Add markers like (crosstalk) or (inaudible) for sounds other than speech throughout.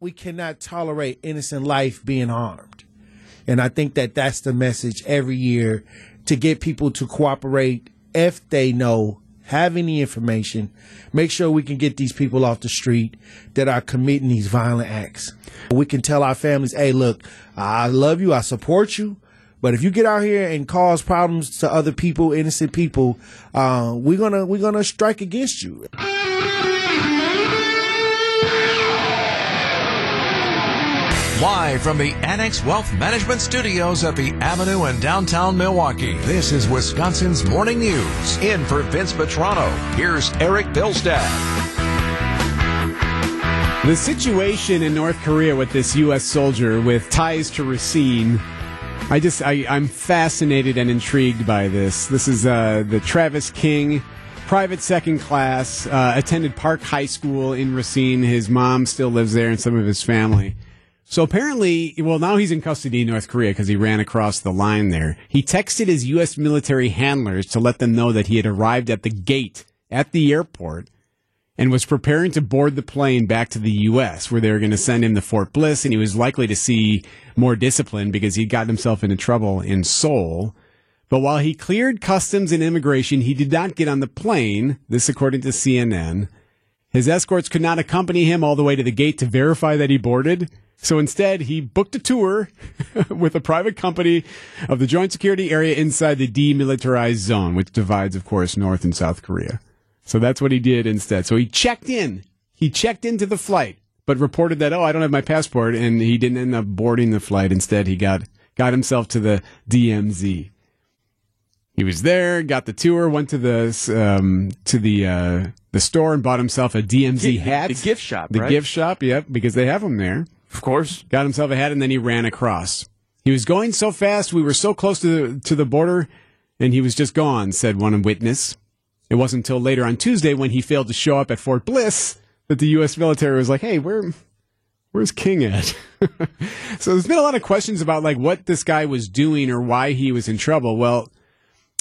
we cannot tolerate innocent life being harmed. And I think that that's the message every year to get people to cooperate if they know, have any information, make sure we can get these people off the street that are committing these violent acts. We can tell our families, hey, look, I love you, I support you. But if you get out here and cause problems to other people, innocent people, uh, we're gonna we're gonna strike against you. Live from the Annex Wealth Management Studios at the Avenue in downtown Milwaukee, this is Wisconsin's Morning News. In for Vince Vitrano, here's Eric Bilstad. The situation in North Korea with this U.S. soldier with ties to Racine, I just, I, I'm fascinated and intrigued by this. This is uh, the Travis King, private second class, uh, attended Park High School in Racine. His mom still lives there and some of his family. So apparently, well, now he's in custody in North Korea because he ran across the line there. He texted his U.S. military handlers to let them know that he had arrived at the gate at the airport and was preparing to board the plane back to the U.S., where they were going to send him to Fort Bliss, and he was likely to see more discipline because he'd gotten himself into trouble in Seoul. But while he cleared customs and immigration, he did not get on the plane, this according to CNN. His escorts could not accompany him all the way to the gate to verify that he boarded. So instead, he booked a tour (laughs) with a private company of the joint security area inside the demilitarized zone, which divides, of course, North and South Korea. So that's what he did instead. So he checked in. He checked into the flight, but reported that, oh, I don't have my passport, and he didn't end up boarding the flight. Instead, he got got himself to the DMZ. He was there, got the tour, went to the um, to the uh, the store and bought himself a DMZ hat. The gift shop, The right? gift shop, yep, because they have them there. Of course. Got himself ahead and then he ran across. He was going so fast, we were so close to the, to the border, and he was just gone, said one witness. It wasn't until later on Tuesday when he failed to show up at Fort Bliss that the U.S. military was like, hey, where, where's King at? (laughs) so there's been a lot of questions about like what this guy was doing or why he was in trouble. Well,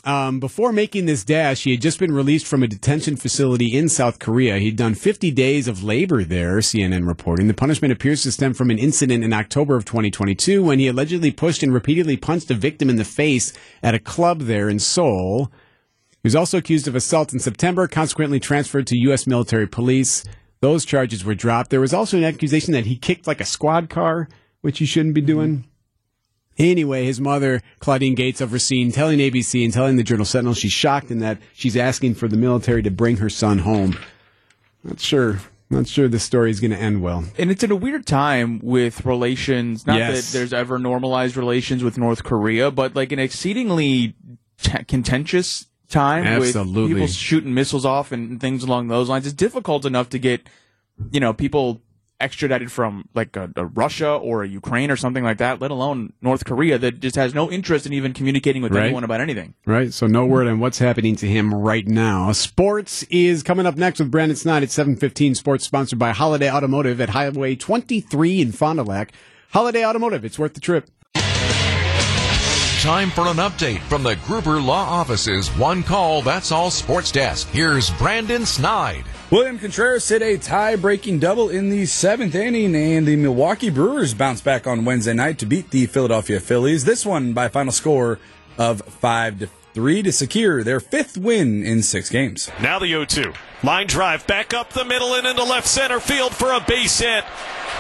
um, before making this dash, he had just been released from a detention facility in South Korea. He'd done 50 days of labor there, CNN reporting. The punishment appears to stem from an incident in October of 2022 when he allegedly pushed and repeatedly punched a victim in the face at a club there in Seoul. He was also accused of assault in September, consequently transferred to U.S. military police. Those charges were dropped. There was also an accusation that he kicked like a squad car, which he shouldn't be doing. Anyway, his mother, Claudine Gates of Racine, telling ABC and telling the Journal Sentinel she's shocked in that she's asking for the military to bring her son home. Not sure. Not sure the story is going to end well. And it's in a weird time with relations. Not Yes. that there's ever normalized relations with North Korea, but like an exceedingly t- contentious time Absolutely. with people shooting missiles off and things along those lines. It's difficult enough to get, you know, people extradited from like a, a Russia or a Ukraine or something like that, let alone North Korea that just has no interest in even communicating with Right. anyone about anything. Right? So no word on what's happening to him right now. Sports is coming up next with Brandon Snide at 715. Sports sponsored by Holiday Automotive at Highway 23 in Fond du Lac. Holiday Automotive. It's worth the trip. Time for an update from the Gruber Law Office's One Call That's All Sports Desk. Here's Brandon Snide. William Contreras hit a tie-breaking double in the seventh inning, and the Milwaukee Brewers bounced back on Wednesday night to beat the Philadelphia Phillies. This one by final score of five to three to secure their fifth win in six games. Now the 0 2. Line drive back up the middle and into left center field for a base hit.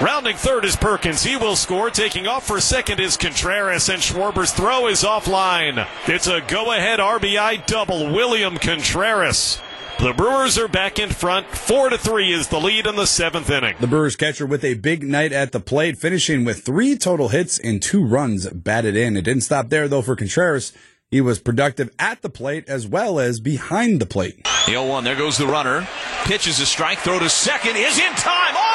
Rounding third is Perkins. He will score. Taking off for second is Contreras, and Schwarber's throw is offline. It's a go ahead RBI double. William Contreras. The Brewers are back in front. Four to three is the lead in the seventh inning. The Brewers catcher with a big night at the plate, finishing with three total hits and two runs batted in. It didn't stop there though for Contreras. He was productive at the plate as well as behind the plate. The 0 1, there goes the runner. Pitches a strike, throw to second, is in time. Oh,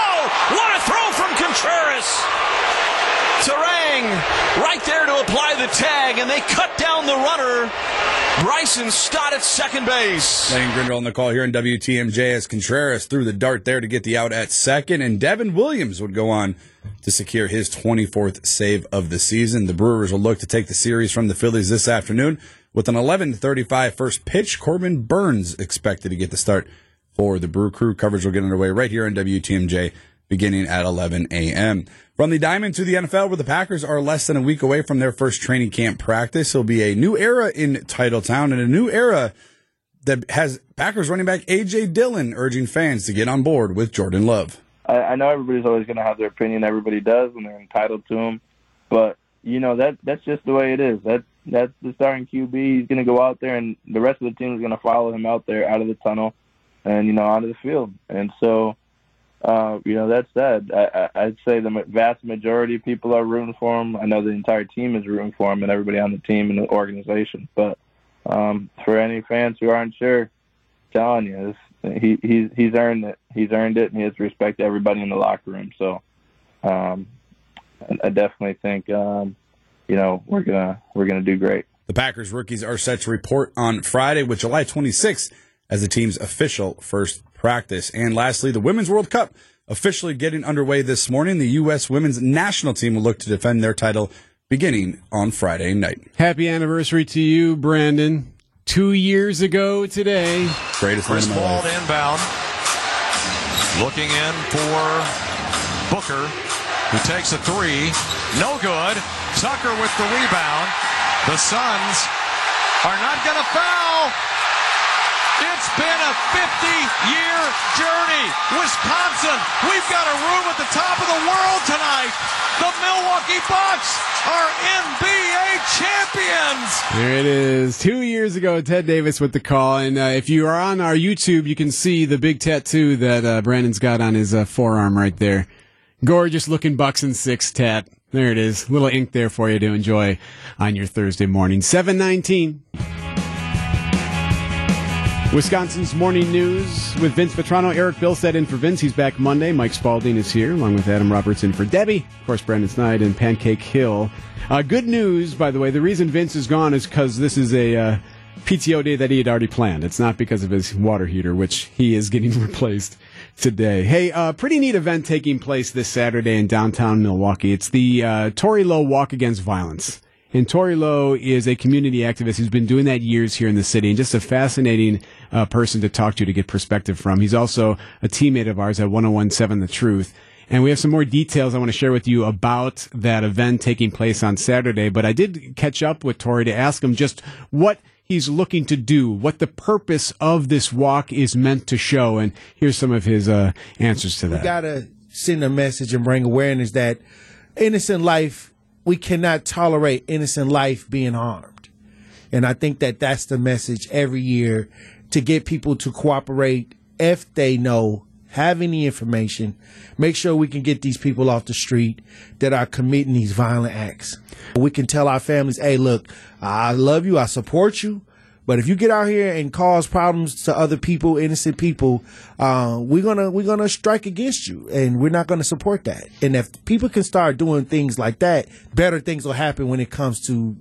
what a throw from Contreras! Turang right there to apply the tag, and they cut down the runner. Bryson Stott at second base. Lane Grindle on the call here in WTMJ as Contreras threw the dart there to get the out at second, and Devin Williams would go on to secure his 24th save of the season. The Brewers will look to take the series from the Phillies this afternoon with an 11:35 first pitch. Corbin Burnes expected to get the start for the Brew Crew. Coverage will get underway right here on WTMJ beginning at 11 a.m. From the Diamond to the NFL, where the Packers are less than a week away from their first training camp practice, it'll be a new era in Titletown and a new era that has Packers running back A.J. Dillon urging fans to get on board with Jordan Love. I, I know everybody's always going to have their opinion. Everybody does, and they're entitled to them. But you know that that's just the way it is. That that's the starting QB. He's going to go out there, and the rest of the team is going to follow him out there, out of the tunnel, and you know onto the field. And so, uh, you know, that said, I, I'd say the vast majority of people are rooting for him. I know the entire team is rooting for him, and everybody on the team and the organization. But um, for any fans who aren't sure, I'm telling you, this, he he's he's earned it. He's earned it, and he has respect to everybody in the locker room. So, um, I, I definitely think. Um, you know we're gonna we're gonna do great. The Packers rookies are set to report on Friday with July 26th as the team's official first practice. And lastly, the Women's World Cup officially getting underway this morning. The U.S. women's national team will look to defend their title beginning on Friday night. Happy anniversary to you, Brandon. Two years ago today. Greatest Chris night of my Ball inbound. Looking in for Booker, who takes a three. No good. Tucker with the rebound. The Suns are not going to foul. It's been a 50-year journey. Wisconsin, we've got a room at the top of the world tonight. The Milwaukee Bucks are NBA champions. There it is. Two years ago, Ted Davis with the call. And uh, if you are on our YouTube, you can see the big tattoo that uh, Brandon's got on his uh, forearm right there. Gorgeous looking Bucks and six tat. There it is. Little ink there for you to enjoy on your Thursday morning. 719. Wisconsin's morning news with Vince Vitrano. Eric Bilstad in for Vince. He's back Monday. Mike Spalding is here, along with Adam Robertson for Debbie. Of course, Brandon Snide and Pancake Hill. Uh, good news, by the way. The reason Vince is gone is because this is a uh, PTO day that he had already planned. It's not because of his water heater, which he is getting (laughs) replaced today. Hey, uh, pretty neat event taking place this Saturday in downtown Milwaukee. It's the uh, Tory Lowe Walk Against Violence. And Tory Lowe is a community activist who's been doing that years here in the city and just a fascinating uh, person to talk to to get perspective from. He's also a teammate of ours at 1017 The Truth. And we have some more details I want to share with you about that event taking place on Saturday. But I did catch up with Tory to ask him just what he's looking to do, what the purpose of this walk is meant to show. And here's some of his uh, answers to that. We that. gotta send a message and bring awareness that innocent life. We cannot tolerate innocent life being harmed, and I think that that's the message every year to get people to cooperate if they know have any information. Make sure we can get these people off the street that are committing these violent acts. We can tell our families, "Hey, look, I love you, I support you." But if you get out here and cause problems to other people, innocent people, uh, we're gonna we're gonna strike against you, and we're not gonna support that. And if people can start doing things like that, better things will happen when it comes to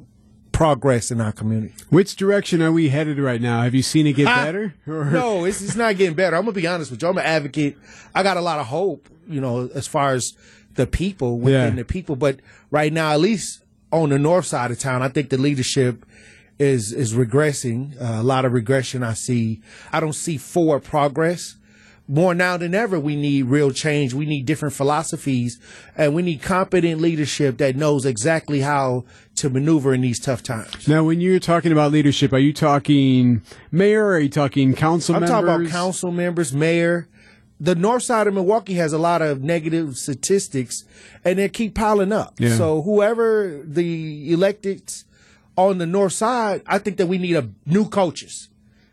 progress in our community. Which direction are we headed right now? Have you seen it get Ah, better? Or- (laughs) No, it's, it's not getting better. I'm gonna be honest with you. I'm an advocate. I got a lot of hope, you know, as far as the people within Yeah. the people. But right now, at least on the north side of town, I think the leadership is is regressing. Uh, a lot of regression I see. I don't see forward progress. More now than ever, we need real change. We need different philosophies, and we need competent leadership that knows exactly how to maneuver in these tough times. Now, when you're talking about leadership, are you talking mayor? Or are you talking council I'm members? talking about council members, mayor. The north side of Milwaukee has a lot of negative statistics, and they keep piling up. Yeah. So whoever the elected on the north side, I think that we need a new coaches.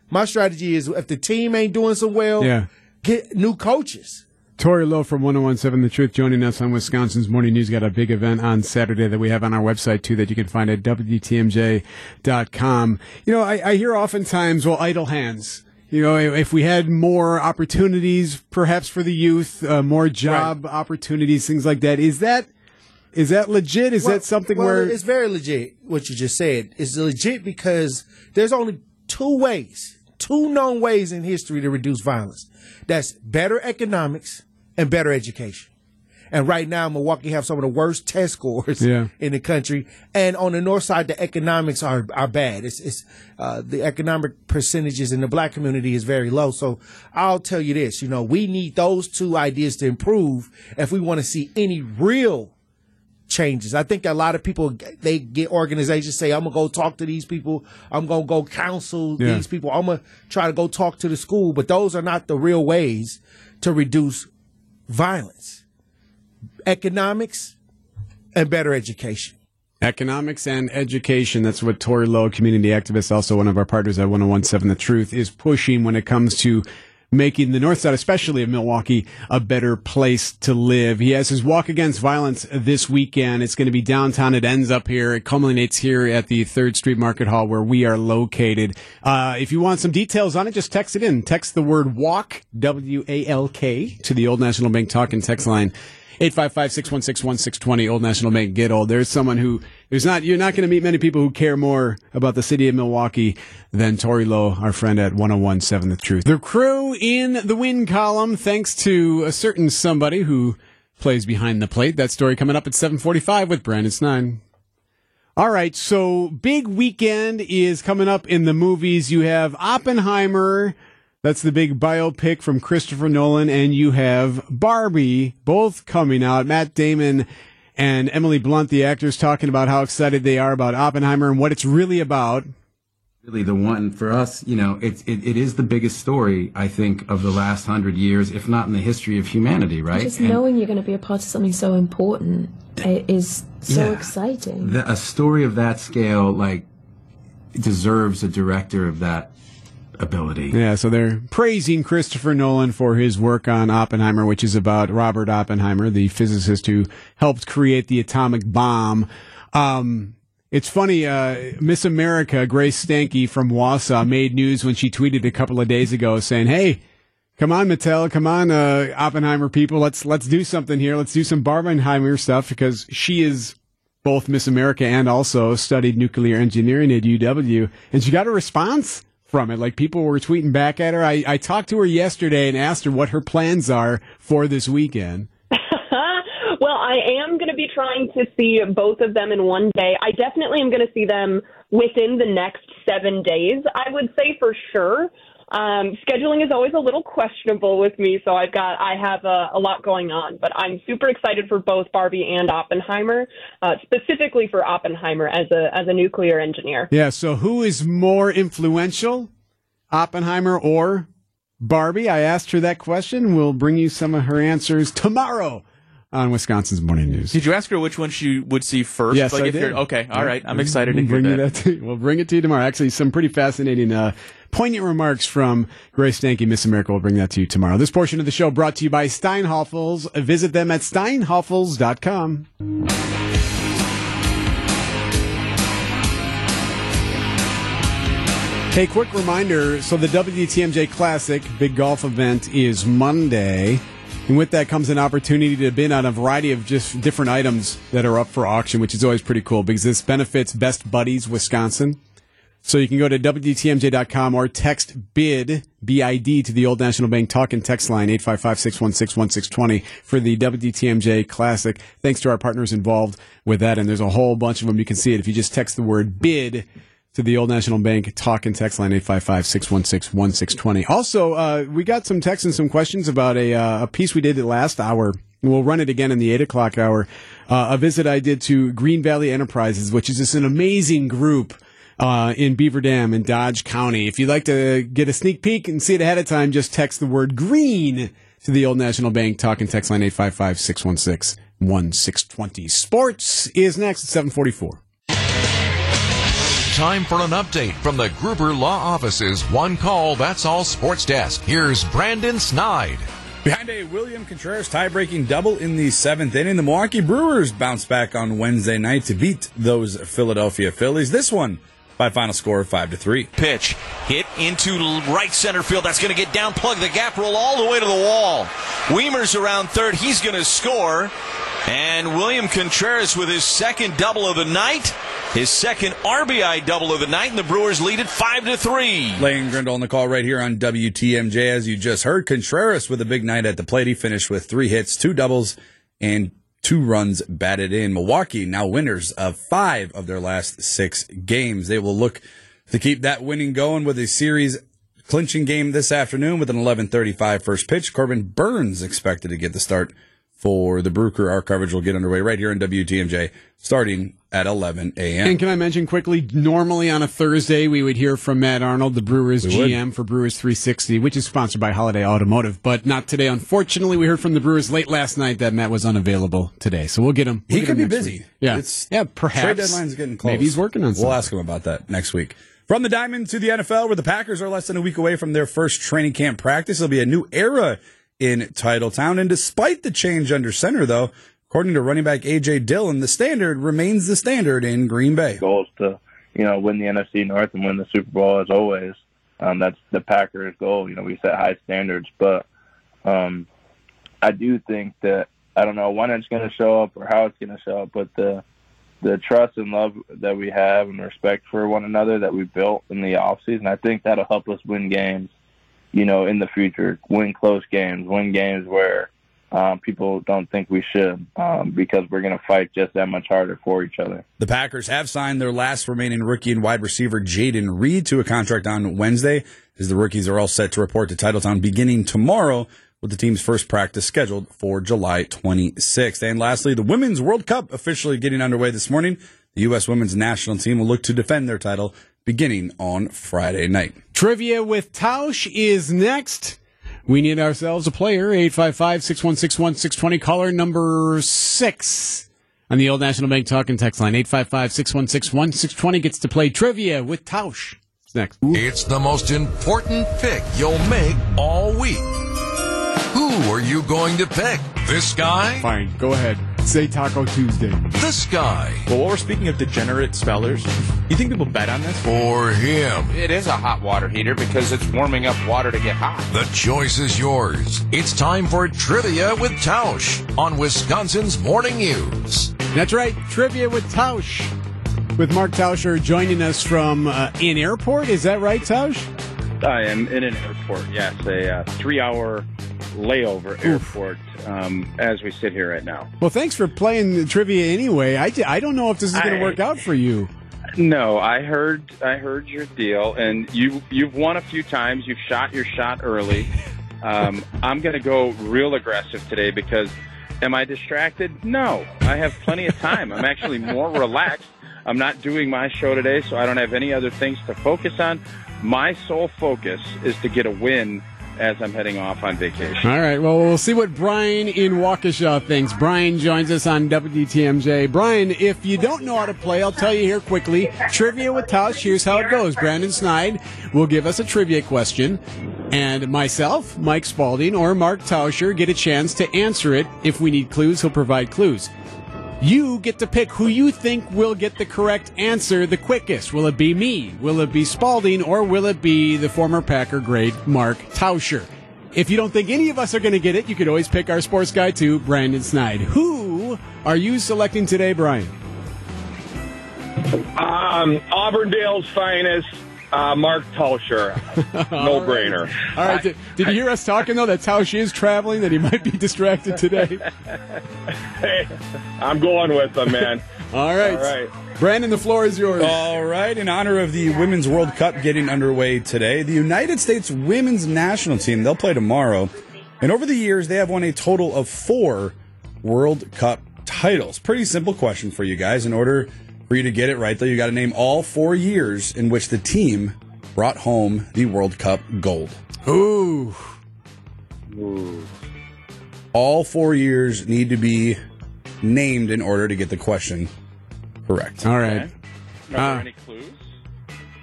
My strategy is if the team ain't doing so well, Yeah. get new coaches. Tory Lowe from 1017 The Truth joining us on Wisconsin's Morning News. Got a big event on Saturday that we have on our website too that you can find at WTMJ.com. You know, I, I hear oftentimes, well, idle hands. You know, if we had more opportunities, perhaps for the youth, uh, more job opportunities, things like that. Is that, is that legit? Is Well- that something well, where it's very legit what you just said? It's legit because there's only two ways, two known ways in history to reduce violence. That's better economics and better education. And right now, Milwaukee have some of the worst test scores Yeah. in the country. And on the north side, the economics are, are bad. It's, it's, uh, the economic percentages in the black community is very low. So I'll tell you this, you know, we need those two ideas to improve if we want to see any real changes. I think a lot of people they get organizations say, "I'm gonna go talk to these people. I'm gonna go counsel Yeah. these people. I'm gonna try to go talk to the school." But those are not the real ways to reduce violence. Economics and better education. Economics and education. That's what Tory Lowe, community activist, also one of our partners at 1017 The Truth, is pushing when it comes to making the north side, especially of Milwaukee, a better place to live. He has his walk against violence this weekend. It's going to be downtown. It ends up here. It culminates here at the Third Street Market Hall where we are located. Uh, if you want some details on it, just text it in. Text the word walk, W A L K, to the Old National Bank talk and text line. 855-616-1620, Old National Bank, get old. There's someone who, there's not, you're not going to meet many people who care more about the city of Milwaukee than Tory Lowe, our friend at 1017 The Truth. The crew in the win column, thanks to a certain somebody who plays behind the plate. That story coming up at 745 with Brandon Snide. All right, so big weekend is coming up in the movies. You have Oppenheimer, that's the big biopic from Christopher Nolan, and you have Barbie, both coming out. Matt Damon and Emily Blunt, the actors, talking about how excited they are about Oppenheimer and what it's really about. really the one for us you know it, it, it is the biggest story i think of the last hundred years if not in the history of humanity right Just And knowing you're going to be a part of something so important i- is so Yeah. exciting. the, a story of that scale like deserves a director of that ability Yeah, so they're praising Christopher Nolan for his work on Oppenheimer, which is about Robert Oppenheimer, the physicist who helped create the atomic bomb. Um, it's funny, uh, Miss America, Grace Stanke from Wausau, made news when she tweeted a couple of days ago saying, Hey, come on, Mattel, come on, uh, Oppenheimer people, let's, let's do something here. Let's do some Barbenheimer stuff because she is both Miss America and also studied nuclear engineering at UW. And she got a response from it. Like people were tweeting back at her. I, I talked to her yesterday and asked her what her plans are for this weekend. (laughs) well, I am going to be trying to see both of them in one day. I definitely am going to see them within the next seven days, I would say for sure. Um, scheduling is always a little questionable with me, so I've got I have a, a lot going on, but I'm super excited for both Barbie and Oppenheimer, uh, specifically for Oppenheimer as a as a nuclear engineer. Yeah. So who is more influential, Oppenheimer or Barbie? I asked her that question. We'll bring you some of her answers tomorrow on Wisconsin's Morning News. Did you ask her which one she would see first? Yes, like I if you're- did. Okay, all right. I'm excited to We'll hear bring you that. that to- we'll bring it to you tomorrow. Actually, some pretty fascinating, uh, poignant remarks from Grace Stanke, Miss America. We'll bring that to you tomorrow. This portion of the show brought to you by Steinhafels. Visit them at steinhafels.com. Hey, quick reminder. So the WTMJ Classic big golf event is Monday. And with that comes an opportunity to bid on a variety of just different items that are up for auction, which is always pretty cool because this benefits Best Buddies Wisconsin. So you can go to WTMJ.com or text BID, B-I-D, to the Old National Bank talk and text line, 855-616-1620 for the WTMJ Classic. Thanks to our partners involved with that. And there's a whole bunch of them. You can see it if you just text the word BID to the Old National Bank talk and text line 855-616-1620. Also, uh, we got some texts and some questions about a, uh, a piece we did the last hour. We'll run it again in the eight o'clock hour. Uh, a visit I did to Green Valley Enterprises, which is just an amazing group uh, in Beaver Dam in Dodge County. If you'd like to get a sneak peek and see it ahead of time, just text the word green to the Old National Bank talk and text line 855-616-1620. Sports is next at 744. Time for an update from the Gruber Law Office's One Call That's All Sports Desk. Here's Brandon Snide. Behind a William Contreras tie-breaking double in the seventh inning, the Milwaukee Brewers bounced back on Wednesday night to beat those Philadelphia Phillies. This one by final score of five to three. Pitch hit into right center field. That's going to get down, plug the gap, roll all the way to the wall. Wiemer's around third. He's going to score. And William Contreras with his second double of the night, his second RBI double of the night, and the Brewers lead it five to three. Lane Grindle on the call right here on WTMJ. As you just heard, Contreras with a big night at the plate. He finished with three hits, two doubles, and two runs batted in. Milwaukee now winners of five of their last six games. They will look to keep that winning going with a series clinching game this afternoon with an 11:35 first pitch. Corbin Burnes expected to get the start for the Brew Crew. Our coverage will get underway right here in WTMJ starting at 11 a.m. And can I mention quickly, normally on a Thursday, we would hear from Matt Arnold, the Brewers We would. GM for Brewers 360, which is sponsored by Holiday Automotive, but not today. Unfortunately, we heard from the Brewers late last night that Matt was unavailable today. So we'll get him. we'll He get could him be busy. week. Yeah. It's- yeah, perhaps. Trade deadline's getting close. Maybe he's working on something. We'll ask him about that next week. From the Diamond to the NFL, where the Packers are less than a week away from their first training camp practice, there'll be a new era in Titletown. And despite the change under center, though, according to running back AJ Dillon, the standard remains the standard in Green Bay. goals to you know win the NFC North and win the Super Bowl as always. Um, that's the Packers' goal. You know, we set high standards, but um, I do think that I don't know when it's going to show up or how it's going to show up, but the the trust and love that we have and respect for one another that we built in the off season, I think that'll help us win games. You know, in the future, win close games, win games where um, people don't think we should, um, because we're going to fight just that much harder for each other. The Packers have signed their last remaining rookie and wide receiver, Jayden Reed, to a contract on Wednesday, as the rookies are all set to report to Titletown beginning tomorrow, with the team's first practice scheduled for July 26th. And lastly, the Women's World Cup officially getting underway this morning. The U.S. women's national team will look to defend their title beginning on Friday night. Trivia with Tausch is next. We need ourselves a player. 855 616 1620. Caller number six on the Old National Bank talking text line. 855 616 1620 gets to play trivia with Tausch. It's next. It's the most important pick you'll make all week. Who are you going to pick? This guy? Fine, go ahead. Say Taco Tuesday. This guy? But while we're speaking of degenerate spellers, you think people bet on this? Or him? It is a hot water heater because it's warming up water to get hot. The choice is yours. It's time for Trivia with Tausch on Wisconsin's Morning News. That's right, trivia with Tausch. With Mark Tauscher joining us from uh, in airport. Is that right, Tausch? I am in an airport, yes, a uh, three hour layover airport um, as we sit here right now. Well, thanks for playing the trivia anyway. I, I don't know if this is going to work out for you. No, I heard I heard your deal, and you you've won a few times. You've shot your shot early. (laughs) Um, I'm going to go real aggressive today because am I distracted? No, I have plenty of time. I'm actually more (laughs) relaxed. I'm not doing my show today, so I don't have any other things to focus on. My sole focus is to get a win as I'm heading off on vacation. All right. Well, we'll see what Brian in Waukesha thinks. Brian joins us on WTMJ. Brian, if you don't know how to play, I'll tell you here quickly. Trivia with Tausch. Here's how it goes. Brandon Snide will give us a trivia question, and myself, Mike Spalding, or Mark Tauscher get a chance to answer it. If we need clues, he'll provide clues. You get to pick who you think will get the correct answer the quickest. Will it be me? Will it be Spalding? Or will it be the former Packer great Mark Tauscher? If you don't think any of us are going to get it, you could always pick our sports guy too, Brandon Snide. Who are you selecting today, Brian? Um, Auburndale's finest, uh, Mark Tauscher. (laughs) No brainer. All right. Did, did you hear us talking though that Tausch is traveling, that he might be (laughs) distracted today? (laughs) Hey, I'm going with him, man. All right. All right. Brandon, the floor is yours. All right. In honor of the Women's World Cup getting underway today, the United States women's national team, they'll play tomorrow. And over the years, they have won a total of four World Cup titles. Pretty simple question for you guys. In order for you to get it right, though, you got to name all four years in which the team brought home the World Cup gold. Ooh. Ooh. All four years need to be named in order to get the question correct. All right. Are there Ah. any clues?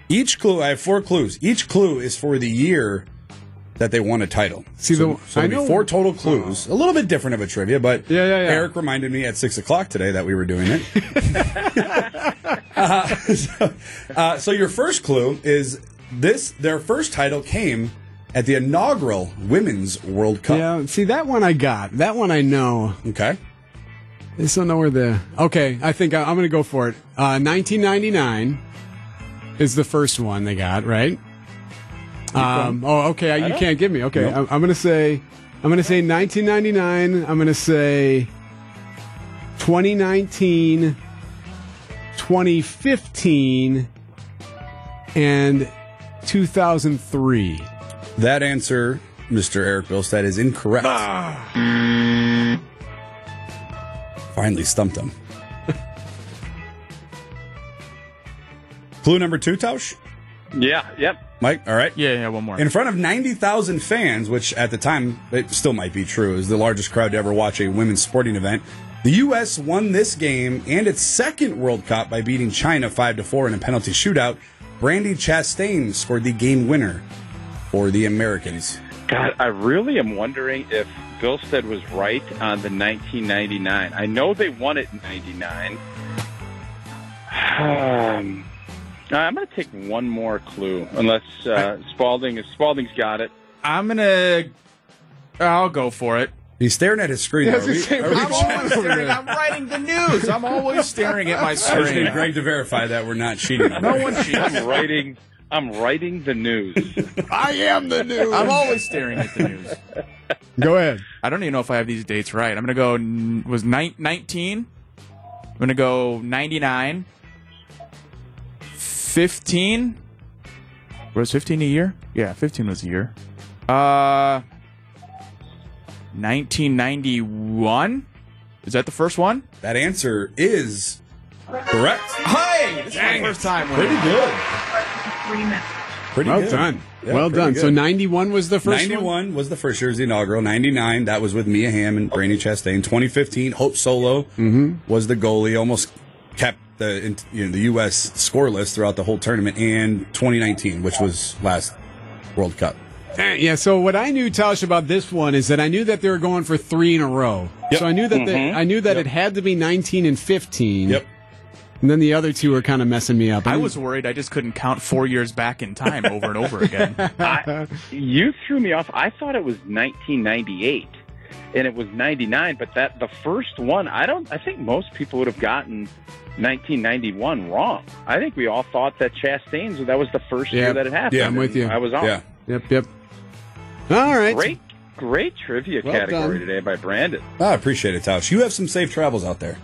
Each clue, I have four clues. Each clue is for the year that they won a title. See, so, the- so I know- four total clues. A little bit different of a trivia, but Yeah, yeah, yeah. Eric reminded me at six o'clock today that we were doing it. (laughs) uh, so, uh, so your first clue is this: their first title came at the inaugural Women's World Cup. Yeah, see that one I got. That one I know. Okay. I just don't know where the. Okay, I think I, I'm going to go for it. Uh, 1999 is the first one they got, right? Um, oh, okay. I, you don't- can't give me. Okay, Nope. I'm, I'm going to say. I'm going to say 1999. I'm going to say 2019, 2015, and 2003. That answer, Mr. Eric Bilstad, is incorrect. Finally stumped him. Clue number two, Tausch? Yeah, yep. Mike, all right. Yeah, yeah, one more. In front of 90,000 fans, which at the time, it still might be true, is the largest crowd to ever watch a women's sporting event. The U.S. won this game and its second World Cup by beating China 5 to 4 in a penalty shootout. Brandi Chastain scored the game winner for the Americans. God, I really am wondering if Bilstad was right on the 1999. I know they won it in 99. (sighs) Um, I'm going to take one more clue, unless uh, Spalding is Spalding's got it. I'm gonna. I'll go for it. He's staring at his screen. Yeah, I Are was gonna we- say, are we (laughs) I'm always staring. I'm writing the news. I'm always staring at my I just need screen. Greg to verify that we're not cheating. No one cheats. I'm writing. I'm writing the news. I am the news. I'm always staring at the news. Go ahead. I don't even know if I have these dates right. I'm gonna go. n- Was nine- 19? I'm gonna go 99. 15. Was 15 a year? Yeah, 15 was a year. Uh, 1991. Is that the first one? That answer is correct. Hey, this is my first time. Pretty good. Pretty well good. done. Yeah, well done. good. So 91 was the first 91 one? was the first year, was the inaugural. 99, that was with Mia Hamm and Brandi Chastain. 2015, Hope Solo Mm-hmm. was the goalie, almost kept the you know, the U.S. scoreless throughout the whole tournament. And 2019, which was last World Cup. Yeah, so what I knew, Tausch, about this one is that I knew that they were going for three in a row. So I knew that the, Mhm. I knew that it had to be 19 and 15. Yep. And then the other two were kind of messing me up. I was worried. I just couldn't count four years back in time over and over again. (laughs) I, you threw me off. I thought it was 1998, and it was 99. But that the first one, I don't. I think most people would have gotten 1991 wrong. I think we all thought that Chastain's that was the first year that it happened. Yeah, I'm with you. I was on. Yeah. Yep, yep. All right. Great, great trivia Well category done. today by Brandon. I appreciate it, Tausch. You have some safe travels out there.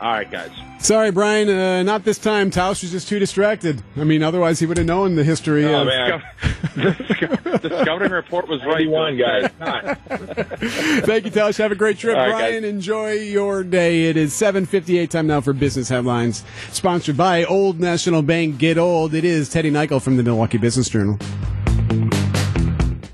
All right, guys. Sorry, Brian, uh, not this time. Tausch was just too distracted. I mean, otherwise he would have known the history Oh, of. man. (laughs) the scouting report was right. One guys. (laughs) Thank you, Tausch. Have a great trip, All right, Brian. Enjoy your day. It is 7:58 time now for business headlines. Sponsored by Old National Bank. Get old. It is Teddy Nykiel from the Milwaukee Business Journal.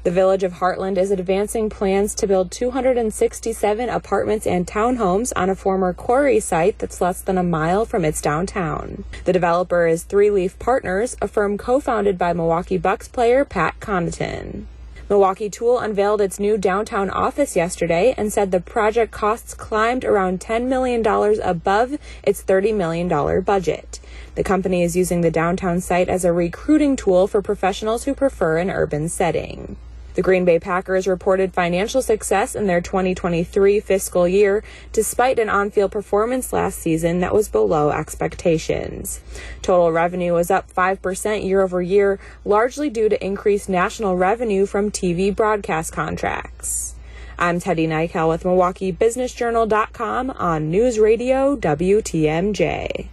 The village of Hartland is advancing plans to build 267 apartments and townhomes on a former quarry site that's less than a mile from its downtown. The developer is Three Leaf Partners, a firm co-founded by Milwaukee Bucks player Pat Connaughton. Milwaukee Tool unveiled its new downtown office yesterday and said the project costs climbed around $10 million above its $30 million budget. The company is using the downtown site as a recruiting tool for professionals who prefer an urban setting. The Green Bay Packers reported financial success in their 2023 fiscal year despite an on-field performance last season that was below expectations. Total revenue was up 5% year over year, largely due to increased national revenue from TV broadcast contracts. I'm Teddy Nykiel with MilwaukeeBusinessJournal.com on News Radio WTMJ.